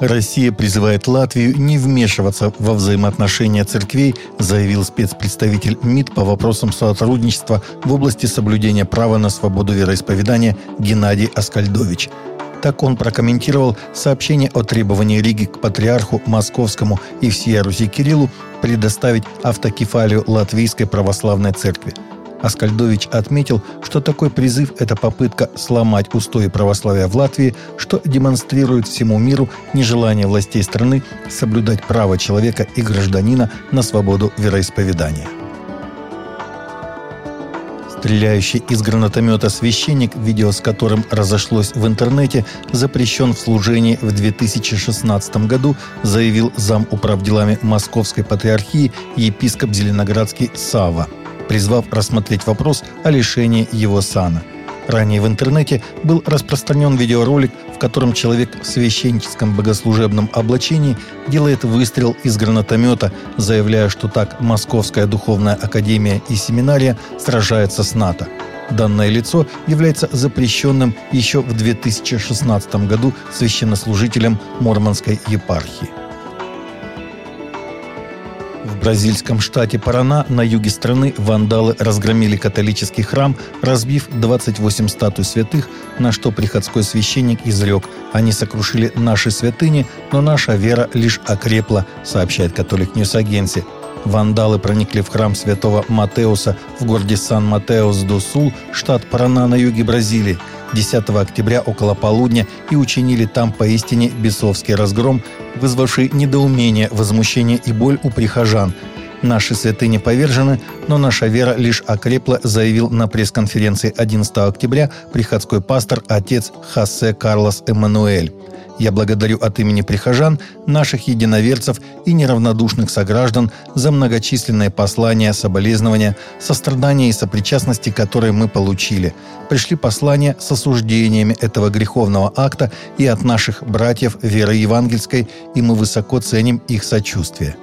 Россия призывает Латвию не вмешиваться во взаимоотношения церквей, заявил спецпредставитель МИД по вопросам сотрудничества в области соблюдения права на свободу вероисповедания Геннадий Аскальдович. Так он прокомментировал сообщение о требовании Риги к патриарху Московскому и всей Руси Кириллу предоставить автокефалию Латвийской православной церкви – Аскальдович отметил, что такой призыв – это попытка сломать устои православия в Латвии, что демонстрирует всему миру нежелание властей страны соблюдать право человека и гражданина на свободу вероисповедания. Стреляющий из гранатомета священник, видео с которым разошлось в интернете, запрещен в служении в 2016 году, заявил зам управделами Московской патриархии епископ Зеленоградский Сава – призвав рассмотреть вопрос о лишении его сана. Ранее в интернете был распространен видеоролик, в котором человек в священническом богослужебном облачении делает выстрел из гранатомета, заявляя, что так Московская духовная академия и семинария сражаются с НАТО. Данное лицо является запрещенным еще в 2016 году священнослужителем Мормонской епархии. В бразильском штате Парана на юге страны вандалы разгромили католический храм, разбив 28 статуй святых, на что приходской священник изрек «Они сокрушили наши святыни, но наша вера лишь окрепла», сообщает Catholic News Agency. Вандалы проникли в храм святого Матеуса в городе Сан-Матеус-до-Сул, штат Парана на юге Бразилии – 10 октября около полудня и учинили там поистине бесовский разгром, вызвавший недоумение, возмущение и боль у прихожан. Наши святыни повержены, но наша вера лишь окрепла, заявил на пресс-конференции 11 октября приходской пастор отец Хосе Карлос Эммануэль. Я благодарю от имени прихожан, наших единоверцев и неравнодушных сограждан за многочисленные послания, соболезнования, сострадания и сопричастности, которые мы получили. Пришли послания с осуждениями этого греховного акта и от наших братьев веры евангельской, и мы высоко ценим их сочувствие.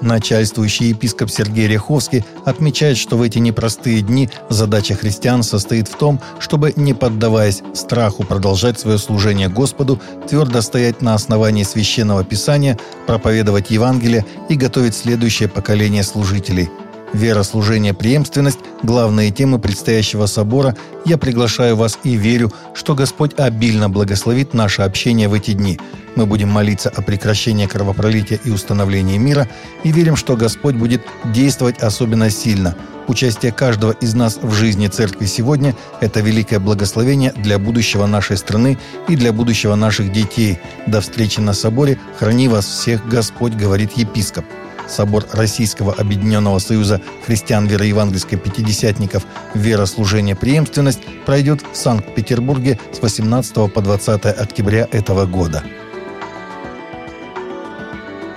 Начальствующий епископ Сергей Ряховский отмечает, что в эти непростые дни задача христиан состоит в том, чтобы, не поддаваясь страху продолжать свое служение Господу, твердо стоять на основании священного писания, проповедовать Евангелие и готовить следующее поколение служителей – Вера, служение, преемственность – главные темы предстоящего собора. Я приглашаю вас и верю, что Господь обильно благословит наше общение в эти дни. Мы будем молиться о прекращении кровопролития и установлении мира и верим, что Господь будет действовать особенно сильно. Участие каждого из нас в жизни церкви сегодня – это великое благословение для будущего нашей страны и для будущего наших детей. До встречи на соборе. Храни вас всех Господь, говорит епископ. Собор Российского Объединенного Союза христиан вероевангельской пятидесятников «Вера, служение, преемственность» пройдет в Санкт-Петербурге с 18 по 20 октября этого года.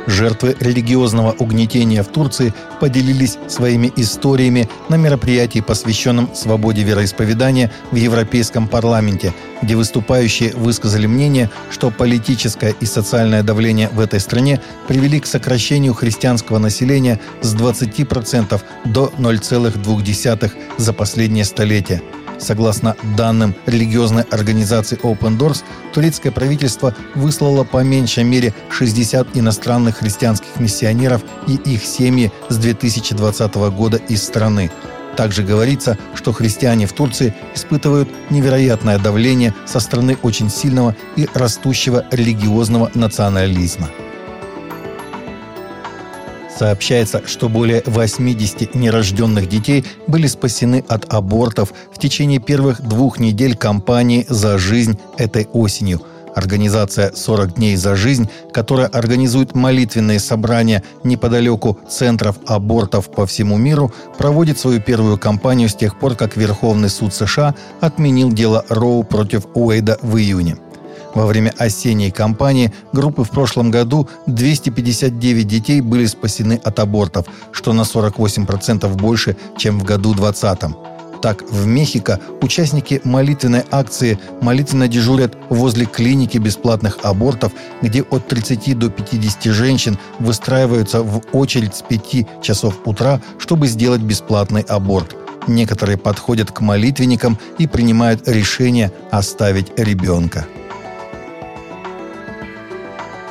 Жертвы религиозного угнетения в Турции поделились своими историями на мероприятии, посвященном свободе вероисповедания в Европейском парламенте, где выступающие высказали мнение, что политическое и социальное давление в этой стране привели к сокращению христианского населения с 20% до 0,2% за последнее столетие – Согласно данным религиозной организации Open Doors, турецкое правительство выслало по меньшей мере 60 иностранных христианских миссионеров и их семьи с 2020 года из страны. Также говорится, что христиане в Турции испытывают невероятное давление со стороны очень сильного и растущего религиозного национализма. Сообщается, что более 80 нерожденных детей были спасены от абортов в течение первых двух недель кампании «За жизнь» этой осенью. Организация «40 дней за жизнь», которая организует молитвенные собрания неподалеку центров абортов по всему миру, проводит свою первую кампанию с тех пор, как Верховный суд США отменил дело Роу против Уэйда в июне. Во время осенней кампании группы в прошлом году 259 детей были спасены от абортов, что на 48% больше, чем в году 2020. Так, в Мехико участники молитвенной акции молитвенно дежурят возле клиники бесплатных абортов, где от 30 до 50 женщин выстраиваются в очередь с 5 часов утра, чтобы сделать бесплатный аборт. Некоторые подходят к молитвенникам и принимают решение оставить ребенка.